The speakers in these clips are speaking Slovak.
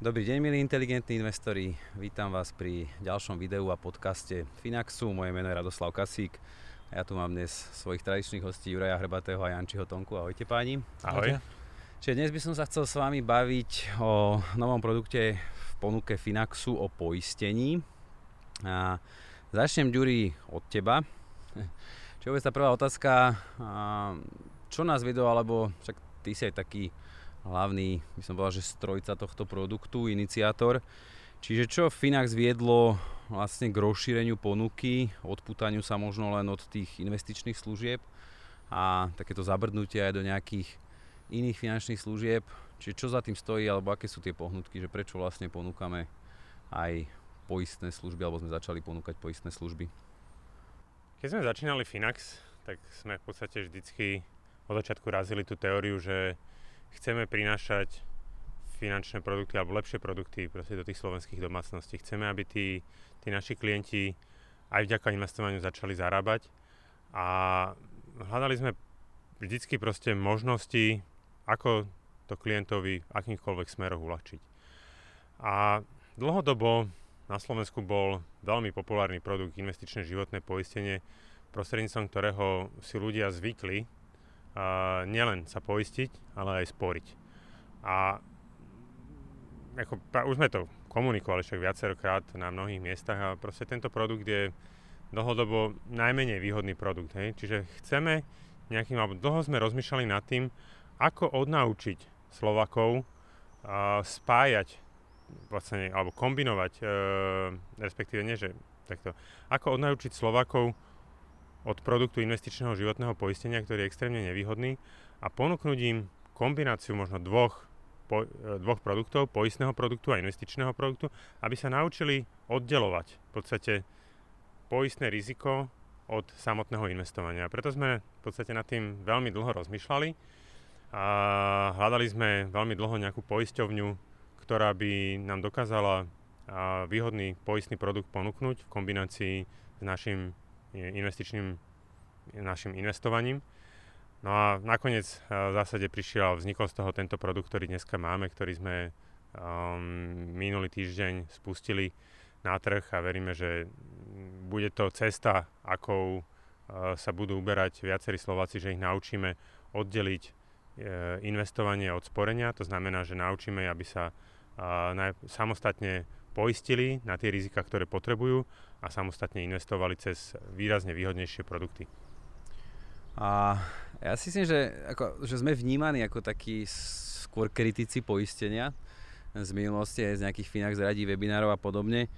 Dobrý deň, milí inteligentní investori. Vítam vás pri ďalšom videu a podcaste Finaxu. Moje meno je Radoslav Kasík ja tu mám dnes svojich tradičných hostí Juraja Hrbatého a Jančiho Tonku. Ahojte páni. Ahoj. Čiže dnes by som sa chcel s vami baviť o novom produkte v ponuke Finaxu o poistení. A začnem, Ďuri, od teba. Čo je tá prvá otázka, čo nás viedlo, alebo však ty si aj taký hlavný, by som povedal, že strojca tohto produktu, iniciátor. Čiže čo Finax viedlo vlastne k rozšíreniu ponuky, odputaniu sa možno len od tých investičných služieb a takéto zabrdnutie aj do nejakých iných finančných služieb. Čiže čo za tým stojí, alebo aké sú tie pohnutky, že prečo vlastne ponúkame aj poistné služby, alebo sme začali ponúkať poistné služby. Keď sme začínali Finax, tak sme v podstate vždycky od začiatku razili tú teóriu, že chceme prinášať finančné produkty alebo lepšie produkty proste do tých slovenských domácností. Chceme, aby tí, tí naši klienti aj vďaka investovaniu začali zarábať a hľadali sme vždycky proste možnosti, ako to klientovi v akýchkoľvek smeroch uľahčiť. A dlhodobo na Slovensku bol veľmi populárny produkt investičné životné poistenie, prostredníctvom ktorého si ľudia zvykli nielen sa poistiť, ale aj sporiť. A ako, už sme to komunikovali však viacerokrát na mnohých miestach a proste tento produkt je dlhodobo najmenej výhodný produkt. Hej? Čiže chceme nejakým, alebo dlho sme rozmýšľali nad tým, ako odnaučiť Slovakov uh, spájať vlastne, alebo kombinovať, uh, respektíve nie, že takto, ako odnaučiť Slovakov od produktu investičného životného poistenia, ktorý je extrémne nevýhodný a ponúknuť im kombináciu možno dvoch po, e, dvoch produktov, poistného produktu a investičného produktu, aby sa naučili oddelovať v podstate poistné riziko od samotného investovania. Preto sme v podstate nad tým veľmi dlho rozmýšľali a hľadali sme veľmi dlho nejakú poisťovňu, ktorá by nám dokázala výhodný poistný produkt ponúknuť v kombinácii s našim investičným našim investovaním. No a nakoniec e, v zásade prišiel, vznikol z toho tento produkt, ktorý dneska máme, ktorý sme um, minulý týždeň spustili na trh a veríme, že bude to cesta, akou uh, sa budú uberať viacerí Slováci, že ich naučíme oddeliť uh, investovanie od sporenia. To znamená, že naučíme, aby sa uh, na, samostatne poistili na tie rizika, ktoré potrebujú a samostatne investovali cez výrazne výhodnejšie produkty. A ja si myslím, že, ako, že sme vnímaní ako takí skôr kritici poistenia z minulosti, aj z nejakých Finax radí, webinárov a podobne.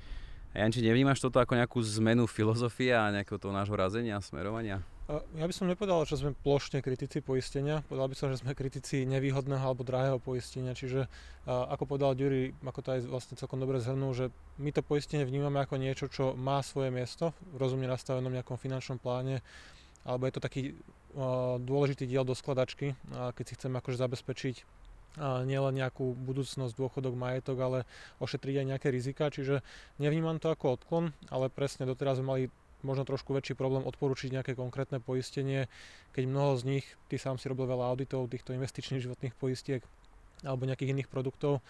A Janči, nevnímaš toto ako nejakú zmenu filozofie a nejakého toho nášho razenia, smerovania? Ja by som nepovedal, že sme plošne kritici poistenia. Povedal by som, že sme kritici nevýhodného alebo drahého poistenia. Čiže ako povedal Dury, ako to aj vlastne celkom dobre zhrnul, že my to poistenie vnímame ako niečo, čo má svoje miesto v rozumne nastavenom nejakom finančnom pláne alebo je to taký dôležitý diel do skladačky, keď si chceme akože zabezpečiť nielen nejakú budúcnosť, dôchodok, majetok, ale ošetriť aj nejaké rizika, čiže nevnímam to ako odklon, ale presne doteraz sme mali možno trošku väčší problém odporučiť nejaké konkrétne poistenie, keď mnoho z nich, ty sám si robil veľa auditov týchto investičných životných poistiek alebo nejakých iných produktov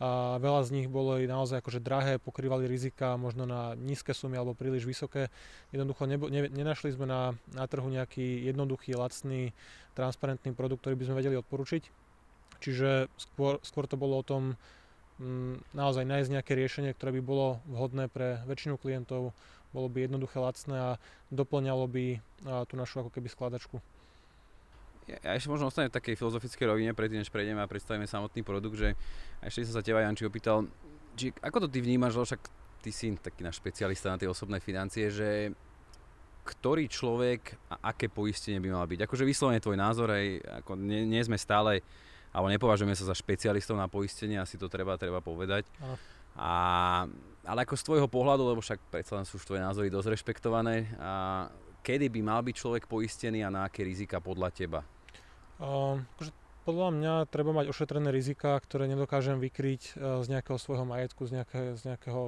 a veľa z nich bolo naozaj akože drahé, pokrývali rizika možno na nízke sumy alebo príliš vysoké. Jednoducho nebo, ne, nenašli sme na, na trhu nejaký jednoduchý, lacný, transparentný produkt, ktorý by sme vedeli odporučiť. Čiže skôr, skôr to bolo o tom mm, naozaj nájsť nejaké riešenie, ktoré by bolo vhodné pre väčšinu klientov, bolo by jednoduché, lacné a doplňalo by tú našu ako keby skladačku. Ja ešte možno ostane v takej filozofickej rovine, predtým než prejdeme a predstavíme samotný produkt, že ešte sa sa teba Janči opýtal, či, ako to ty vnímaš, lebo však ty si taký náš špecialista na tie osobné financie, že ktorý človek a aké poistenie by mal byť. Akože vyslovene tvoj názor, aj, ako nie, nie sme stále, alebo nepovažujeme sa za špecialistov na poistenie, asi to treba, treba povedať. A, ale ako z tvojho pohľadu, lebo však predsa len sú tvoje názory dosť rešpektované, a kedy by mal byť človek poistený a na aké rizika podľa teba? Akože podľa mňa treba mať ošetrené rizika, ktoré nedokážem vykryť z nejakého svojho majetku, z, nejaké, z nejakého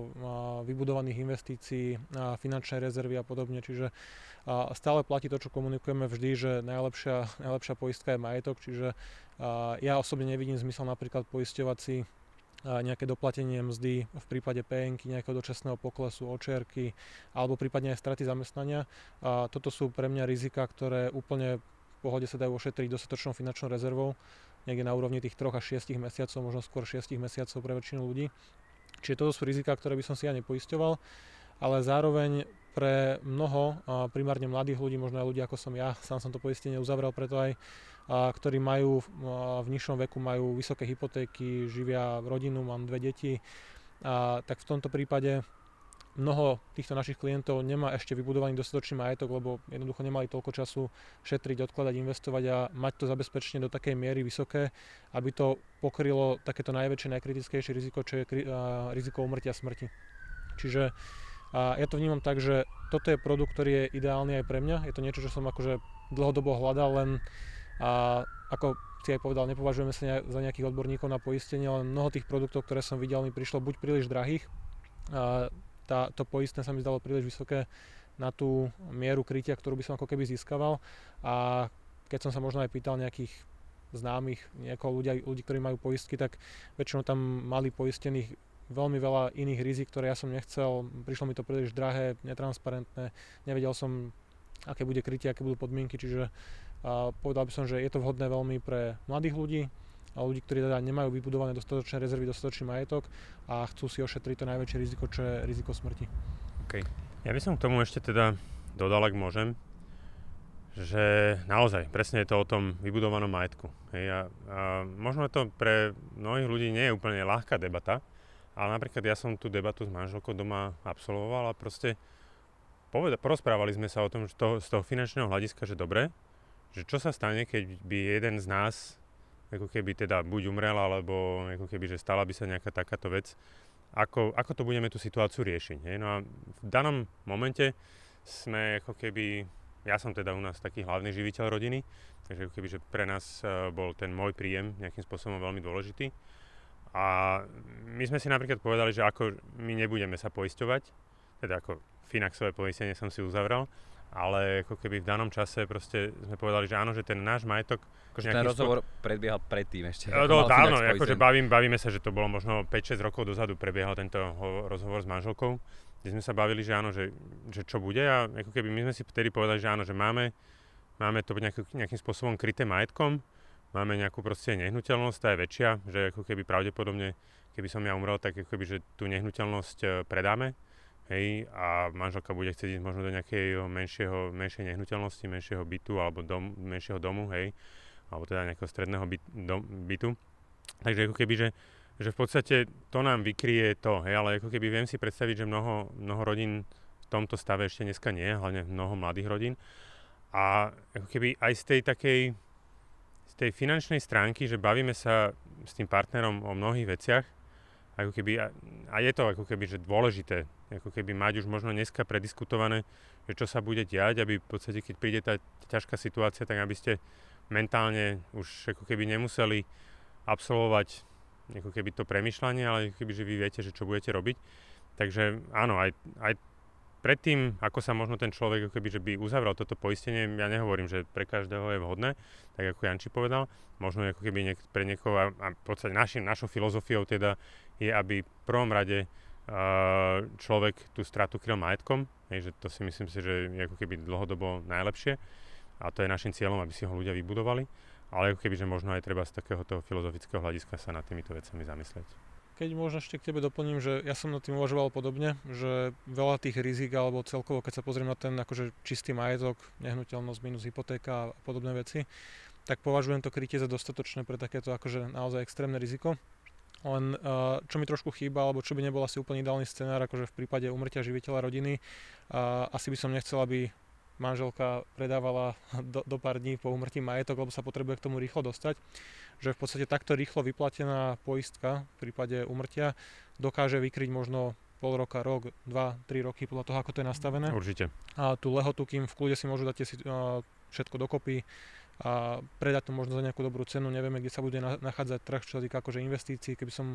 vybudovaných investícií, finančnej rezervy a podobne. Čiže stále platí to, čo komunikujeme vždy, že najlepšia, najlepšia poistka je majetok, čiže ja osobne nevidím zmysel napríklad poisťovať si nejaké doplatenie mzdy v prípade PNK, nejakého dočasného poklesu, očerky alebo prípadne aj straty zamestnania. A toto sú pre mňa rizika, ktoré úplne v pohode sa dajú ošetriť dostatočnou finančnou rezervou, niekde na úrovni tých 3 až 6 mesiacov, možno skôr 6 mesiacov pre väčšinu ľudí. Čiže toto sú rizika, ktoré by som si ja nepoisťoval, ale zároveň pre mnoho, primárne mladých ľudí, možno aj ľudí ako som ja, sám som to poistenie uzavrel, preto aj ktorí majú v nižšom veku majú vysoké hypotéky, živia rodinu, mám dve deti, a, tak v tomto prípade mnoho týchto našich klientov nemá ešte vybudovaný dostatočný majetok, lebo jednoducho nemali toľko času šetriť, odkladať, investovať a mať to zabezpečenie do takej miery vysoké, aby to pokrylo takéto najväčšie, najkritickejšie riziko, čo je a, riziko umrtia smrti. Čiže a ja to vnímam tak, že toto je produkt, ktorý je ideálny aj pre mňa. Je to niečo, čo som akože dlhodobo hľadal, len a ako si aj povedal, nepovažujeme sa za nejakých odborníkov na poistenie, ale mnoho tých produktov, ktoré som videl, mi prišlo buď príliš drahých, a tá, to poistné sa mi zdalo príliš vysoké na tú mieru krytia, ktorú by som ako keby získaval. A keď som sa možno aj pýtal nejakých známych, niekoho ľudí, ľudí, ktorí majú poistky, tak väčšinou tam mali poistených veľmi veľa iných rizik, ktoré ja som nechcel, prišlo mi to príliš drahé, netransparentné, nevedel som, aké bude krytie, aké budú podmienky, čiže povedal by som, že je to vhodné veľmi pre mladých ľudí, a ľudí, ktorí teda nemajú vybudované dostatočné rezervy, dostatočný majetok a chcú si ošetriť to najväčšie riziko, čo je riziko smrti. Okay. Ja by som k tomu ešte teda dodal, ak môžem, že naozaj, presne je to o tom vybudovanom majetku. Hej, a, a možno to pre mnohých ľudí nie je úplne ľahká debata, ale napríklad ja som tú debatu s manželkou doma absolvoval a proste poveda, porozprávali sme sa o tom že to, z toho finančného hľadiska, že dobre, že čo sa stane, keď by jeden z nás ako keby teda buď umrel, alebo ako keby, že stala by sa nejaká takáto vec, ako, ako to budeme tú situáciu riešiť. Hej? No a v danom momente sme ako keby, ja som teda u nás taký hlavný živiteľ rodiny, takže ako keby, že pre nás e, bol ten môj príjem nejakým spôsobom veľmi dôležitý. A my sme si napríklad povedali, že ako my nebudeme sa poisťovať, teda ako Finaxové poistenie som si uzavral, ale ako keby v danom čase proste sme povedali, že áno, že ten náš majetok... Akože ten rozhovor spôl... predbiehal predtým ešte. No, no dávno, akože bavím, bavíme sa, že to bolo možno 5-6 rokov dozadu prebiehal tento rozhovor s manželkou, kde sme sa bavili, že áno, že, že čo bude a ako keby my sme si vtedy povedali, že áno, že máme, máme to nejaký, nejakým spôsobom kryté majetkom, máme nejakú proste nehnuteľnosť, tá je väčšia, že ako keby pravdepodobne, keby som ja umrel, tak ako keby, že tú nehnuteľnosť e, predáme hej, a manželka bude chcieť ísť možno do nejakého menšieho, menšej nehnuteľnosti, menšieho bytu alebo dom, menšieho domu, hej, alebo teda nejakého stredného byt, dom, bytu. Takže ako keby, že, že v podstate to nám vykrie to, hej, ale ako keby viem si predstaviť, že mnoho, mnoho rodín v tomto stave ešte dneska nie, hlavne mnoho mladých rodín. A ako keby aj z tej takej, z tej finančnej stránky, že bavíme sa s tým partnerom o mnohých veciach, ako keby, a je to ako keby, že dôležité, ako keby mať už možno dneska prediskutované, že čo sa bude diať, aby v podstate, keď príde tá ťažká situácia, tak aby ste mentálne už ako keby nemuseli absolvovať ako keby to premyšľanie, ale ako keby, že vy viete, že čo budete robiť. Takže áno, aj, aj predtým, ako sa možno ten človek ako keby, že by uzavrel toto poistenie, ja nehovorím, že pre každého je vhodné, tak ako Janči povedal, možno ako keby niek- pre niekoho, a, a v podstate našim, našou filozofiou teda je, aby v prvom rade uh, človek tú stratu kryl majetkom, že to si myslím si, že je ako keby dlhodobo najlepšie a to je našim cieľom, aby si ho ľudia vybudovali, ale ako keby, že možno aj treba z takéhoto filozofického hľadiska sa nad týmito vecami zamyslieť. Keď možno ešte k tebe doplním, že ja som nad tým uvažoval podobne, že veľa tých rizik alebo celkovo, keď sa pozriem na ten akože čistý majetok, nehnuteľnosť minus hypotéka a podobné veci, tak považujem to krytie za dostatočné pre takéto akože naozaj extrémne riziko. Len uh, čo mi trošku chýba, alebo čo by nebol asi úplne ideálny scenár, akože v prípade umrtia živiteľa rodiny, uh, asi by som nechcel, aby manželka predávala do, do pár dní po umrtí majetok, lebo sa potrebuje k tomu rýchlo dostať, že v podstate takto rýchlo vyplatená poistka v prípade umrtia dokáže vykryť možno pol roka, rok, dva, tri roky podľa toho, ako to je nastavené. Určite. A tú lehotu, kým v kľude si môžu dať si všetko dokopy a predať to možno za nejakú dobrú cenu, nevieme, kde sa bude nachádzať trh, čo sa týka akože investícií, keby som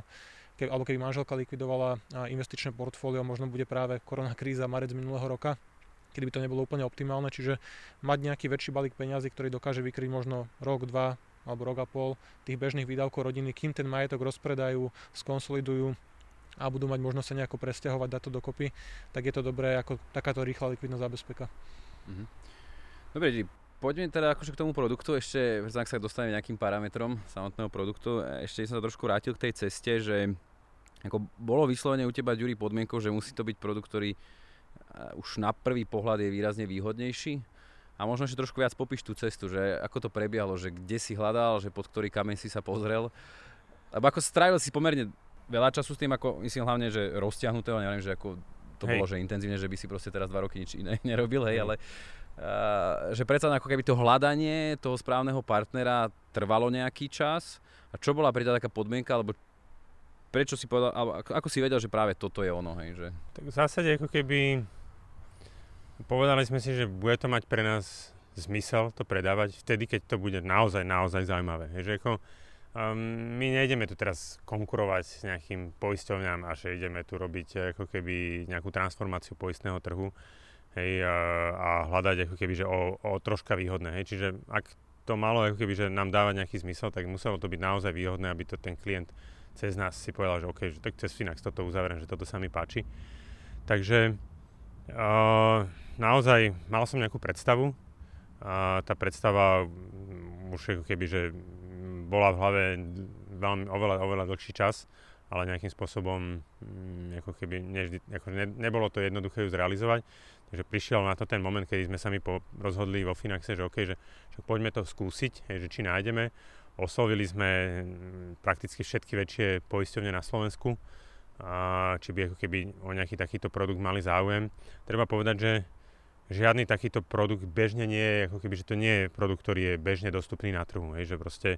keby, alebo keby manželka likvidovala investičné portfólio, možno bude práve korona kríza marec minulého roka, kedy by to nebolo úplne optimálne, čiže mať nejaký väčší balík peňazí, ktorý dokáže vykryť možno rok, dva alebo rok a pol tých bežných výdavkov rodiny, kým ten majetok rozpredajú, skonsolidujú a budú mať možnosť sa nejako presťahovať, dať to dokopy, tak je to dobré ako takáto rýchla likvidná zábezpeka. Mhm. Dobre, poďme teda akože k tomu produktu, ešte, ak sa dostaneme nejakým parametrom samotného produktu, ešte som sa trošku vrátil k tej ceste, že ako bolo vyslovene u teba, Ďuri, podmienkou, že musí to byť produkt, ktorý eh, už na prvý pohľad je výrazne výhodnejší? A možno ešte trošku viac popíš tú cestu, že ako to prebiehalo, že kde si hľadal, že pod ktorý kameň si sa pozrel. Lebo ako strávil si pomerne veľa času s tým, ako myslím hlavne, že rozťahnutého, neviem, že ako to hej. bolo, že intenzívne, že by si proste teraz dva roky nič iné nerobil, hej, hej. ale uh, že predsa ako keby to hľadanie toho správneho partnera trvalo nejaký čas. A čo bola pre taká podmienka, alebo prečo si povedal, ako, ako si vedel, že práve toto je ono, hej, že... Tak v zásade ako keby povedali sme si, že bude to mať pre nás zmysel to predávať vtedy, keď to bude naozaj, naozaj zaujímavé. Hej, že ako, um, my nejdeme tu teraz konkurovať s nejakým poisťovňam a že ideme tu robiť eh, ako keby nejakú transformáciu poistného trhu hej, a, hľadať ako keby, že o, o troška výhodné. Hej. Čiže ak to malo ako keby, že nám dáva nejaký zmysel, tak muselo to byť naozaj výhodné, aby to ten klient cez nás si povedal, že OK, že tak cez Finax toto uzavriem, že toto sa mi páči. Takže uh, naozaj mal som nejakú predstavu a tá predstava už ako keby, že bola v hlave veľmi, oveľa, oveľa dlhší čas, ale nejakým spôsobom mm, ako keby nevždy, ako ne, nebolo to jednoduché ju zrealizovať. Takže prišiel na to ten moment, kedy sme sa mi po, rozhodli vo Finaxe, že OK, že, že poďme to skúsiť, že či nájdeme. Oslovili sme mm, prakticky všetky väčšie poisťovne na Slovensku, a či by ako keby o nejaký takýto produkt mali záujem. Treba povedať, že žiadny takýto produkt bežne nie je, ako keby, že to nie je produkt, ktorý je bežne dostupný na trhu, hej, že proste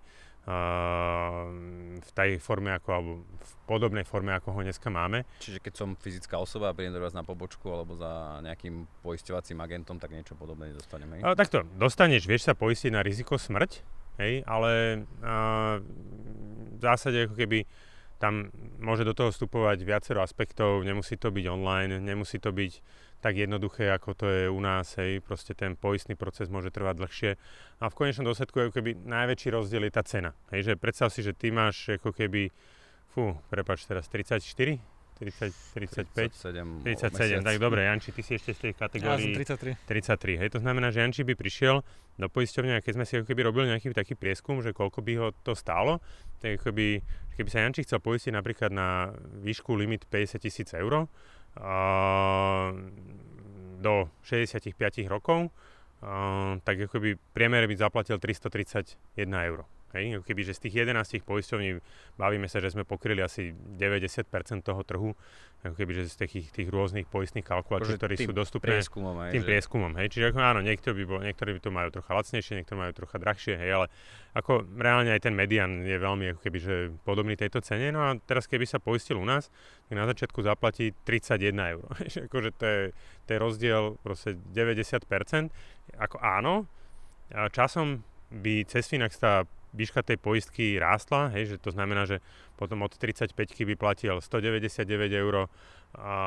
uh, v tej forme ako, alebo v podobnej forme, ako ho dneska máme. Čiže keď som fyzická osoba a prídem do vás na pobočku alebo za nejakým poisťovacím agentom, tak niečo podobné nedostaneme. Uh, takto, dostaneš, vieš sa poistiť na riziko smrť, hej, ale uh, v zásade ako keby tam môže do toho vstupovať viacero aspektov, nemusí to byť online, nemusí to byť tak jednoduché, ako to je u nás, hej, proste ten poistný proces môže trvať dlhšie. A v konečnom dôsledku ako keby najväčší rozdiel je tá cena. Hej, že predstav si, že ty máš ako keby, fú, prepač teraz 34, 30, 35, 37, 37 tak dobre, Janči, ty si ešte z tej kategórii... Ja som 33. 33, hej, to znamená, že Janči by prišiel do poisťovne a keď sme si ako keby robili nejaký taký prieskum, že koľko by ho to stálo, tak ako keby, keby sa Janči chcel poistiť napríklad na výšku limit 50 tisíc eur, do 65 rokov, tak ako by priemere by zaplatil 331 eur. Hej, keby, že z tých 11 poisťovní bavíme sa, že sme pokryli asi 90% toho trhu, ako keby, že z tých, tých rôznych poistných kalkulátorov, ktorí sú dostupné prieskumom, aj, tým že... prieskumom. Hej. Čiže ako, áno, niektorí, by bol, niektorí by to majú trocha lacnejšie, niektorí majú trocha drahšie, hej, ale ako reálne aj ten median je veľmi ako keby, že podobný tejto cene. No a teraz keby sa poistil u nás, tak na začiatku zaplatí 31 eur. akože to je, to je rozdiel proste 90%. Ako áno, časom by cez Finax tá výška tej poistky rástla, hej, že to znamená, že potom od 35 by platil 199 eur a,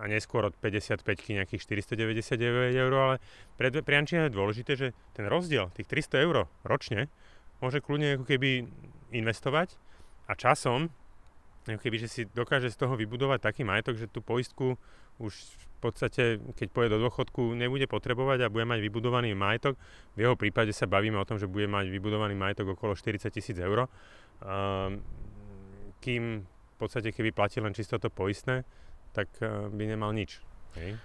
a neskôr od 55 nejakých 499 eur, ale pre, Jančina je dôležité, že ten rozdiel, tých 300 eur ročne, môže kľudne ako keby investovať a časom, keby, že si dokáže z toho vybudovať taký majetok, že tú poistku už v podstate, keď pôjde do dôchodku, nebude potrebovať a bude mať vybudovaný majetok. V jeho prípade sa bavíme o tom, že bude mať vybudovaný majetok okolo 40 tisíc eur. Um, kým v podstate, keby platil len čisto to poistné, tak uh, by nemal nič. Hej?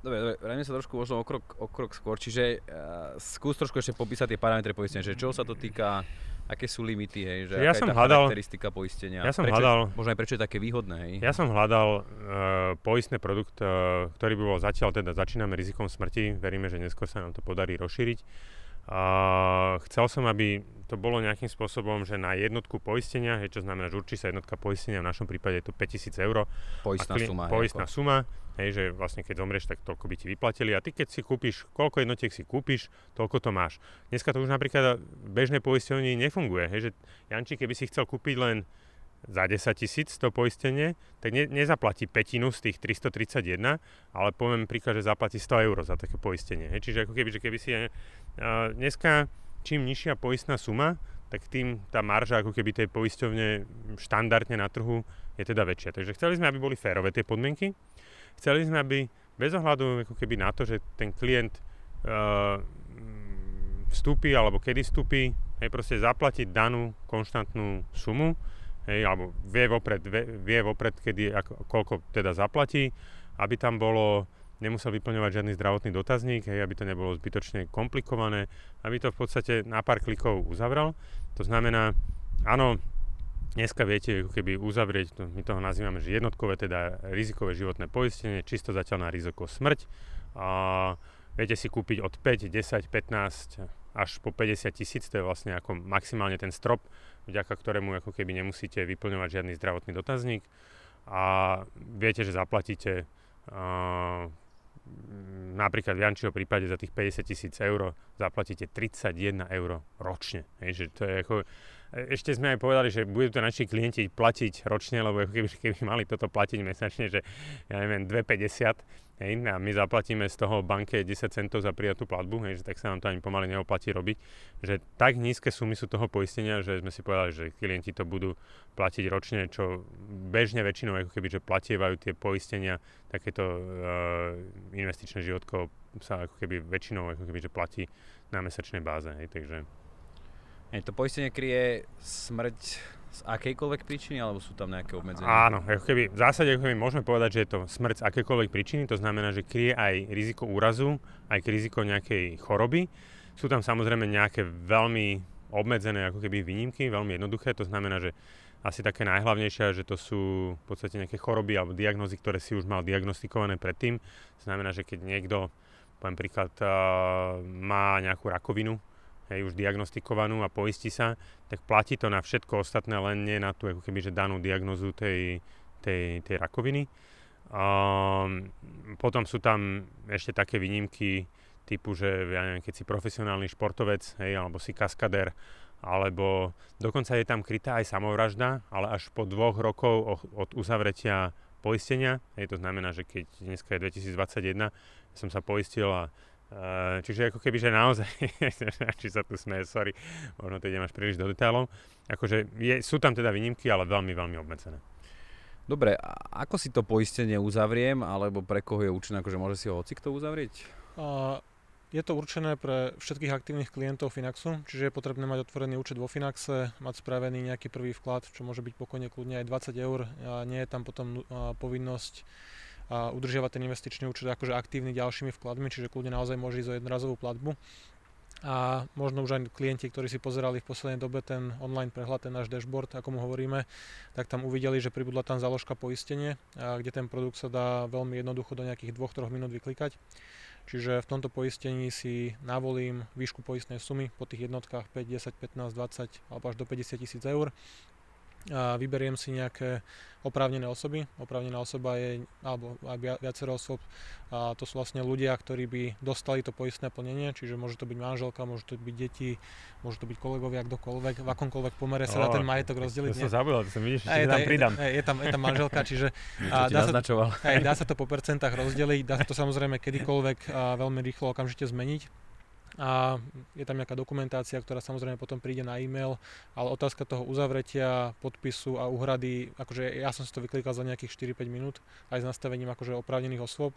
Dobre, dobre, vrajme sa trošku možno o krok, o krok skôr, čiže uh, skús trošku ešte popísať tie parametre poistenia, že čo sa to týka, aké sú limity, hej, že Ja som hľadal- charakteristika poistenia. Ja som prečo, hľadal- Možno aj prečo je také výhodné, hej. Ja som hľadal uh, poistný produkt, uh, ktorý by bol zatiaľ, teda začíname rizikom smrti, veríme, že neskôr sa nám to podarí rozšíriť. Uh, chcel som, aby to bolo nejakým spôsobom, že na jednotku poistenia, hej, čo znamená, že určí sa jednotka poistenia, v našom prípade je to 5000 eur. Poistná kli- suma. Poistná ako- suma, hej, že vlastne keď zomrieš, tak toľko by ti vyplatili. A ty keď si kúpiš, koľko jednotiek si kúpiš, toľko to máš. Dneska to už napríklad v bežnej poistení nefunguje. Hej, že Janči, keby si chcel kúpiť len za 10 tisíc to poistenie, tak ne, nezaplatí petinu z tých 331, ale poviem príklad, že zaplatí 100 eur za také poistenie. Hej. Čiže ako keby, že keby si... Uh, dneska čím nižšia poistná suma, tak tým tá marža ako keby tej poisťovne štandardne na trhu je teda väčšia. Takže chceli sme, aby boli férové tie podmienky. Chceli sme, aby bez ohľadu ako keby na to, že ten klient uh, vstúpi alebo kedy vstúpi, hej, proste zaplatiť danú konštantnú sumu, hej, alebo vie vopred, vie, vopred kedy, ako, koľko teda zaplatí, aby tam bolo, nemusel vyplňovať žiadny zdravotný dotazník, hej, aby to nebolo zbytočne komplikované, aby to v podstate na pár klikov uzavrel. To znamená, áno, dneska viete ako keby uzavrieť, to, my toho nazývame, že jednotkové, teda rizikové životné poistenie, čisto zatiaľ na riziko smrť. A viete si kúpiť od 5, 10, 15 až po 50 tisíc, to je vlastne ako maximálne ten strop, vďaka ktorému ako keby nemusíte vyplňovať žiadny zdravotný dotazník a viete, že zaplatíte uh, napríklad v Jančiho prípade za tých 50 tisíc eur zaplatíte 31 eur ročne. Hej, že to je ako, ešte sme aj povedali, že budú to naši klienti platiť ročne, lebo keby, keby mali toto platiť mesačne, že ja neviem, 2,50 hej, a my zaplatíme z toho banke 10 centov za prijatú platbu, hej, že tak sa nám to ani pomaly neoplatí robiť, že tak nízke sumy sú toho poistenia, že sme si povedali, že klienti to budú platiť ročne, čo bežne väčšinou ako keby, že platievajú tie poistenia, takéto uh, investičné životko sa ako keby väčšinou ako keby, že platí na mesačnej báze, hej, takže Hej, to poistenie kryje smrť z akejkoľvek príčiny, alebo sú tam nejaké obmedzenia? Áno, ako keby, v zásade ako keby môžeme povedať, že je to smrť z akékoľvek príčiny, to znamená, že kryje aj riziko úrazu, aj riziko nejakej choroby. Sú tam samozrejme nejaké veľmi obmedzené ako keby výnimky, veľmi jednoduché, to znamená, že asi také najhlavnejšie, že to sú v podstate nejaké choroby alebo diagnózy, ktoré si už mal diagnostikované predtým. Znamená, že keď niekto, poviem príklad, uh, má nejakú rakovinu, hej, už diagnostikovanú a poistí sa, tak platí to na všetko ostatné, len nie na tú ako keby, danú diagnozu tej, tej, tej rakoviny. Um, potom sú tam ešte také výnimky typu, že ja neviem, keď si profesionálny športovec, hej, alebo si kaskader, alebo dokonca je tam krytá aj samovražda, ale až po dvoch rokov od uzavretia poistenia, hej, to znamená, že keď dneska je 2021, som sa poistil a Uh, čiže ako keby, že naozaj, či sa tu smeje, sorry, možno to idem až príliš do detailov, akože je, sú tam teda výnimky, ale veľmi, veľmi obmedzené. Dobre, a ako si to poistenie uzavriem, alebo pre koho je určené, akože môže si ho hocikto uzavrieť? A je to určené pre všetkých aktívnych klientov Finaxu, čiže je potrebné mať otvorený účet vo Finaxe, mať spravený nejaký prvý vklad, čo môže byť pokojne kľudne aj 20 eur a nie je tam potom a, povinnosť a udržiavať ten investičný účet akože aktívny ďalšími vkladmi, čiže kľudne naozaj môže ísť o jednorazovú platbu. A možno už aj klienti, ktorí si pozerali v poslednej dobe ten online prehľad, ten náš dashboard, ako mu hovoríme, tak tam uvideli, že pribudla tam záložka poistenie, kde ten produkt sa dá veľmi jednoducho do nejakých 2-3 minút vyklikať. Čiže v tomto poistení si navolím výšku poistnej sumy po tých jednotkách 5, 10, 15, 20 alebo až do 50 tisíc eur a vyberiem si nejaké oprávnené osoby. Oprávnená osoba je, alebo aj viacero osob, a to sú vlastne ľudia, ktorí by dostali to poistné plnenie, čiže môže to byť manželka, môže to byť deti, môže to byť kolegovia, kdokoľvek, v akomkoľvek pomere sa dá ten majetok rozdeliť. To som zabudol, to som vidíš, je, tam pridám. Je, je, tam, je tam manželka, čiže a dá, sa, aj, dá sa to po percentách rozdeliť, dá sa to samozrejme kedykoľvek a veľmi rýchlo okamžite zmeniť a je tam nejaká dokumentácia, ktorá samozrejme potom príde na e-mail, ale otázka toho uzavretia, podpisu a úhrady, akože ja som si to vyklikal za nejakých 4-5 minút aj s nastavením akože oprávnených osôb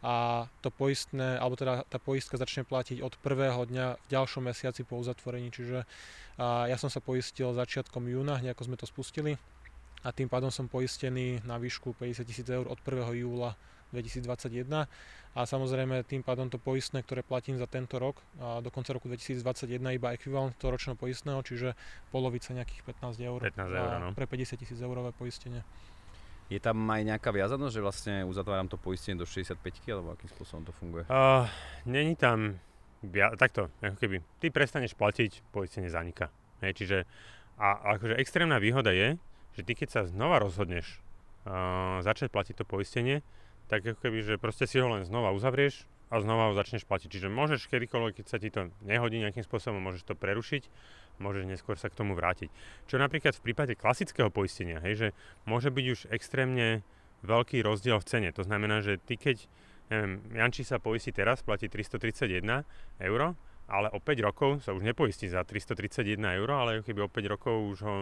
a to poistné, alebo teda tá poistka začne platiť od prvého dňa v ďalšom mesiaci po uzatvorení, čiže ja som sa poistil začiatkom júna, nejako sme to spustili a tým pádom som poistený na výšku 50 tisíc eur od 1. júla 2021 a samozrejme tým pádom to poistné, ktoré platím za tento rok a do konca roku 2021 iba ekvivalent toho ročného poistného, čiže polovica nejakých 15 eur, 15 eur no. pre 50 tisíc eurové poistenie. Je tam aj nejaká viazanosť, že vlastne uzatváram to poistenie do 65 alebo akým spôsobom to funguje? Uh, není tam, via- takto, ako keby, ty prestaneš platiť, poistenie zaniká. Hej, čiže, a akože extrémna výhoda je, že ty keď sa znova rozhodneš uh, začať platiť to poistenie, tak ako keby, že proste si ho len znova uzavrieš a znova ho začneš platiť. Čiže môžeš kedykoľvek, keď sa ti to nehodí nejakým spôsobom, môžeš to prerušiť, môžeš neskôr sa k tomu vrátiť. Čo napríklad v prípade klasického poistenia, hej, že môže byť už extrémne veľký rozdiel v cene. To znamená, že ty keď, neviem, Janči sa poistí teraz, platí 331 eur, ale o 5 rokov sa už nepoistí za 331 eur, ale keby o 5 rokov už ho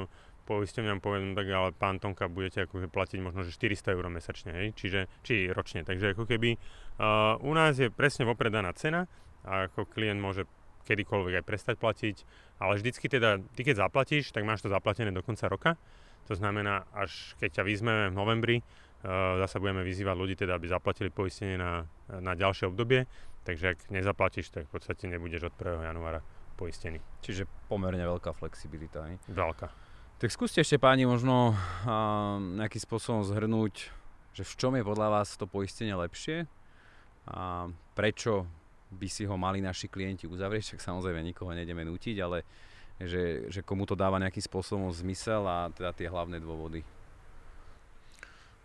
poisťovňam poviem, tak ale pán Tonka budete akože platiť možno že 400 eur mesačne, hej? Čiže, či ročne. Takže ako keby uh, u nás je presne vopred daná cena a ako klient môže kedykoľvek aj prestať platiť, ale vždycky teda, ty keď zaplatíš, tak máš to zaplatené do konca roka. To znamená, až keď ťa vyzmeme v novembri, uh, zase budeme vyzývať ľudí teda, aby zaplatili poistenie na, na ďalšie obdobie, takže ak nezaplatíš, tak v podstate nebudeš od 1. januára poistený. Čiže pomerne veľká flexibilita. Ne? Veľká. Tak skúste ešte páni možno uh, nejakým spôsobom zhrnúť, že v čom je podľa vás to poistenie lepšie a prečo by si ho mali naši klienti uzavrieť, však samozrejme nikoho nejdeme nútiť, ale že, že komu to dáva nejakým spôsobom zmysel a teda tie hlavné dôvody.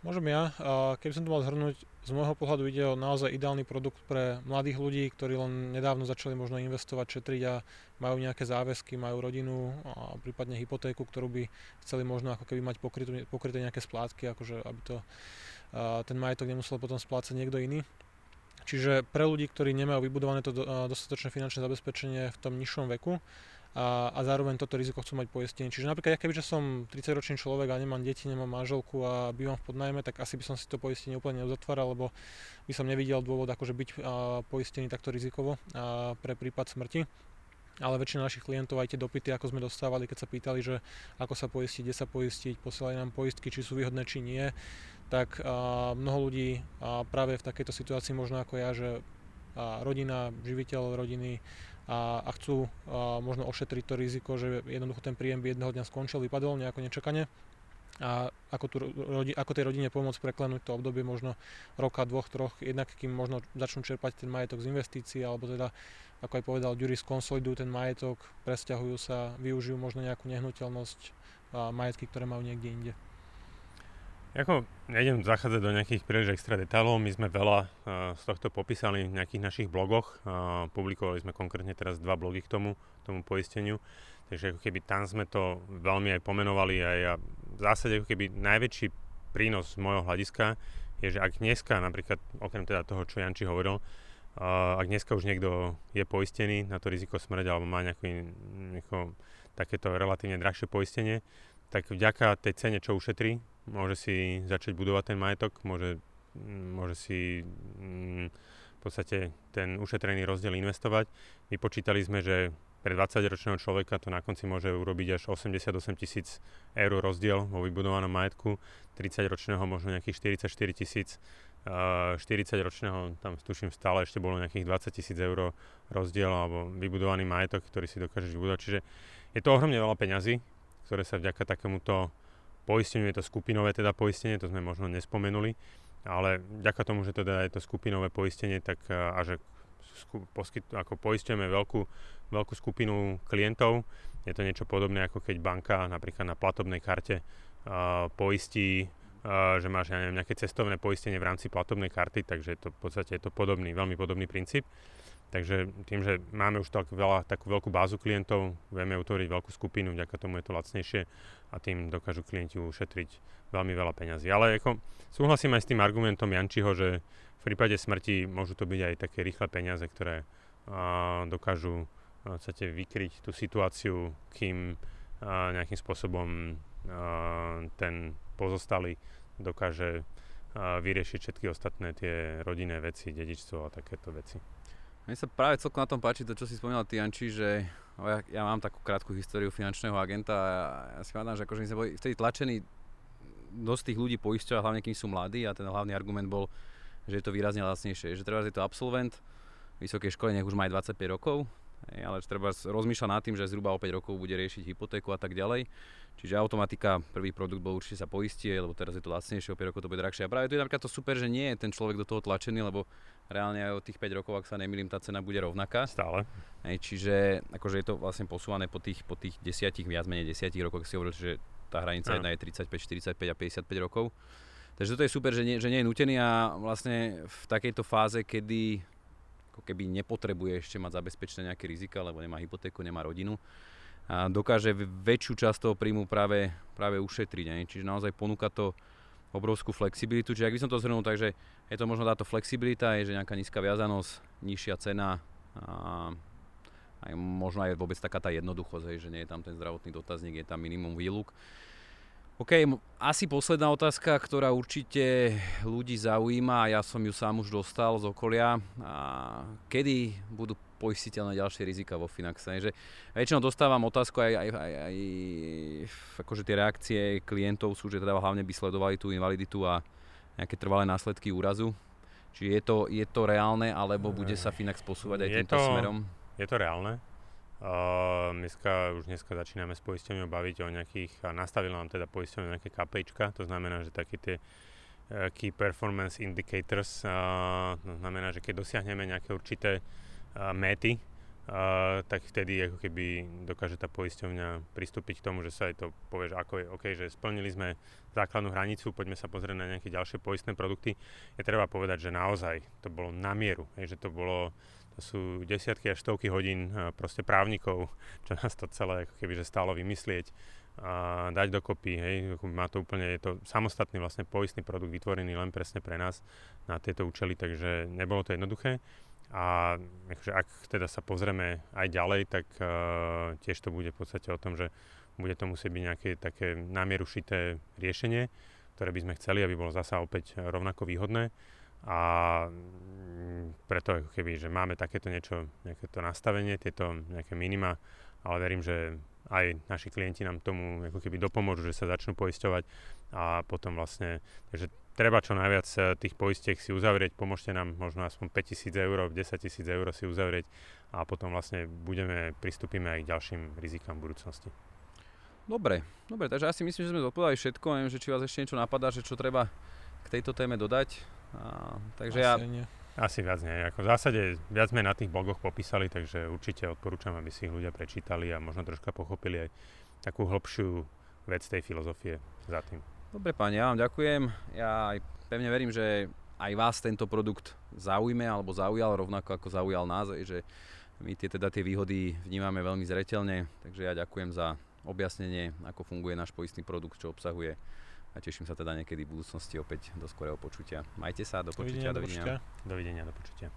Môžem ja. Keby som to mal zhrnúť, z môjho pohľadu ide o naozaj ideálny produkt pre mladých ľudí, ktorí len nedávno začali možno investovať, šetriť a majú nejaké záväzky, majú rodinu a prípadne hypotéku, ktorú by chceli možno ako keby mať pokryté, pokryté nejaké splátky, akože aby to, ten majetok nemusel potom splácať niekto iný. Čiže pre ľudí, ktorí nemajú vybudované to dostatočné finančné zabezpečenie v tom nižšom veku, a, a zároveň toto riziko chcú mať poistenie. Čiže napríklad, ja kebyže som 30-ročný človek a nemám deti, nemám manželku a bývam v podnajme, tak asi by som si to poistenie úplne neuzatváral, lebo by som nevidel dôvod akože byť a, poistený takto rizikovo a, pre prípad smrti. Ale väčšina našich klientov aj tie dopity, ako sme dostávali, keď sa pýtali, že ako sa poistiť, kde sa poistiť, posielali nám poistky, či sú výhodné, či nie, tak a, mnoho ľudí a, práve v takejto situácii možno ako ja, že a, rodina, živiteľ rodiny, a, a chcú a, možno ošetriť to riziko, že jednoducho ten príjem by jedného dňa skončil, vypadol nejako nečakane a ako, tu, ako tej rodine pomôcť preklenúť to obdobie možno roka, dvoch, troch, jednak kým možno začnú čerpať ten majetok z investícií, alebo teda, ako aj povedal Jury, skonsolidujú ten majetok, presťahujú sa, využijú možno nejakú nehnuteľnosť a majetky, ktoré majú niekde inde. Ako nejdem zachádzať do nejakých príliš extra detailov, my sme veľa uh, z tohto popísali v nejakých našich blogoch, uh, publikovali sme konkrétne teraz dva blogy k tomu, tomu poisteniu, takže ako keby tam sme to veľmi aj pomenovali. A ja v zásade ako keby najväčší prínos z môjho hľadiska je, že ak dneska napríklad, okrem teda toho, čo Janči hovoril, uh, ak dneska už niekto je poistený na to riziko smrť alebo má nejaké, nejaké takéto relatívne drahšie poistenie, tak vďaka tej cene, čo ušetrí, môže si začať budovať ten majetok, môže, môže si mm, v podstate ten ušetrený rozdiel investovať. Vypočítali sme, že pre 20-ročného človeka to na konci môže urobiť až 88 tisíc eur rozdiel vo vybudovanom majetku, 30-ročného možno nejakých 44 tisíc, 40-ročného tam tuším stále ešte bolo nejakých 20 tisíc eur rozdiel alebo vybudovaný majetok, ktorý si dokážeš vybudovať. Čiže je to ohromne veľa peňazí, ktoré sa vďaka takémuto poisteniu, je to skupinové teda poistenie, to sme možno nespomenuli, ale vďaka tomu, že teda je to skupinové poistenie, tak a že poskyt, ako poistujeme veľkú, veľkú skupinu klientov, je to niečo podobné ako keď banka napríklad na platobnej karte uh, poistí Uh, že máš ja neviem, nejaké cestovné poistenie v rámci platobnej karty, takže to v podstate je to podobný, veľmi podobný princíp. Takže tým, že máme už tak veľa, takú veľkú bázu klientov, vieme utvoriť veľkú skupinu, vďaka tomu je to lacnejšie a tým dokážu klienti ušetriť veľmi veľa peňazí. Ale ako, súhlasím aj s tým argumentom Jančiho, že v prípade smrti môžu to byť aj také rýchle peniaze, ktoré a, dokážu podstate vykryť tú situáciu, kým a, nejakým spôsobom a, ten pozostalý dokáže a, vyriešiť všetky ostatné tie rodinné veci, dedičstvo a takéto veci. Mne sa práve celkom na tom páči to, čo si spomínal ty, Janči, že ja, ja mám takú krátku históriu finančného agenta a ja si pamätám, že akože my sme boli vtedy tlačení dosť tých ľudí poisťovať, hlavne kým sú mladí a ten hlavný argument bol, že je to výrazne lacnejšie. Že treba je to absolvent vysokej školy, nech už má aj 25 rokov, ale treba rozmýšľať nad tým, že zhruba o 5 rokov bude riešiť hypotéku a tak ďalej. Čiže automatika, prvý produkt bol určite sa poistie, lebo teraz je to lacnejšie, o 5 rokov to bude drahšie. A práve to je napríklad to super, že nie je ten človek do toho tlačený, lebo reálne aj od tých 5 rokov, ak sa nemýlim, tá cena bude rovnaká. Stále. Hej, čiže akože je to vlastne posúvané po tých, po tých 10, viac menej 10 rokoch, si hovoril, že tá hranica jedna je 35, 45 a 55 rokov. Takže toto je super, že nie, že nie je nutený a vlastne v takejto fáze, kedy ako keby nepotrebuje ešte mať zabezpečené nejaké rizika, lebo nemá hypotéku, nemá rodinu, a dokáže väčšiu časť toho príjmu práve, práve ušetriť. Ne? Čiže naozaj ponúka to obrovskú flexibilitu. Čiže ak by som to zhrnul, takže je to možno táto flexibilita, je, že nejaká nízka viazanosť, nižšia cena a aj možno aj vôbec taká tá jednoduchosť, že nie je tam ten zdravotný dotazník, je tam minimum výluk. OK, asi posledná otázka, ktorá určite ľudí zaujíma a ja som ju sám už dostal z okolia. A kedy budú poistiteľné ďalšie rizika vo Finaxe? Že väčšinou dostávam otázku aj, aj, aj, aj akože tie reakcie klientov sú, že teda hlavne by sledovali tú invaliditu a nejaké trvalé následky úrazu. Či je to, je to reálne, alebo bude sa Finax posúvať aj je týmto to, smerom? Je to reálne. Uh, dneska, už dneska začíname s poisťovňou baviť o nejakých, a nastavila nám teda poisťovňou nejaké KPIčka, to znamená, že také tie uh, Key Performance Indicators, to znamená, že keď dosiahneme nejaké určité uh, méty, uh, tak vtedy ako keby dokáže tá poisťovňa pristúpiť k tomu, že sa aj to povie, že ako je OK, že splnili sme základnú hranicu, poďme sa pozrieť na nejaké ďalšie poistné produkty. Je treba povedať, že naozaj to bolo na mieru, že to bolo to sú desiatky až stovky hodín proste právnikov, čo nás to celé ako keby že stálo vymyslieť a dať dokopy, hej, má to úplne, je to samostatný vlastne poistný produkt vytvorený len presne pre nás na tieto účely, takže nebolo to jednoduché. A akože ak teda sa pozrieme aj ďalej, tak uh, tiež to bude v podstate o tom, že bude to musieť byť nejaké také námieru šité riešenie, ktoré by sme chceli, aby bolo zasa opäť rovnako výhodné a mm, preto ako keby, že máme takéto niečo, nejaké to nastavenie, tieto nejaké minima, ale verím, že aj naši klienti nám tomu ako keby dopomôžu, že sa začnú poisťovať a potom vlastne, takže treba čo najviac eh, tých poistiek si uzavrieť, pomôžte nám možno aspoň 5000 eur, 10 tisíc eur si uzavrieť a potom vlastne budeme, pristúpime aj k ďalším rizikám budúcnosti. Dobre, dobre, takže asi myslím, že sme zodpovedali všetko, neviem, že či vás ešte niečo napadá, že čo treba k tejto téme dodať. A, takže Asi ja... Nie. Asi viac nie. Ako v zásade viac sme na tých blogoch popísali, takže určite odporúčam, aby si ich ľudia prečítali a možno troška pochopili aj takú hlbšiu vec tej filozofie za tým. Dobre páni, ja vám ďakujem. Ja aj pevne verím, že aj vás tento produkt zaujme alebo zaujal rovnako ako zaujal nás, že my tie, teda tie výhody vnímame veľmi zreteľne, takže ja ďakujem za objasnenie, ako funguje náš poistný produkt, čo obsahuje a teším sa teda niekedy v budúcnosti opäť do skorého počutia. Majte sa, do počutia, dovidenia. Dovidenia, do počutia.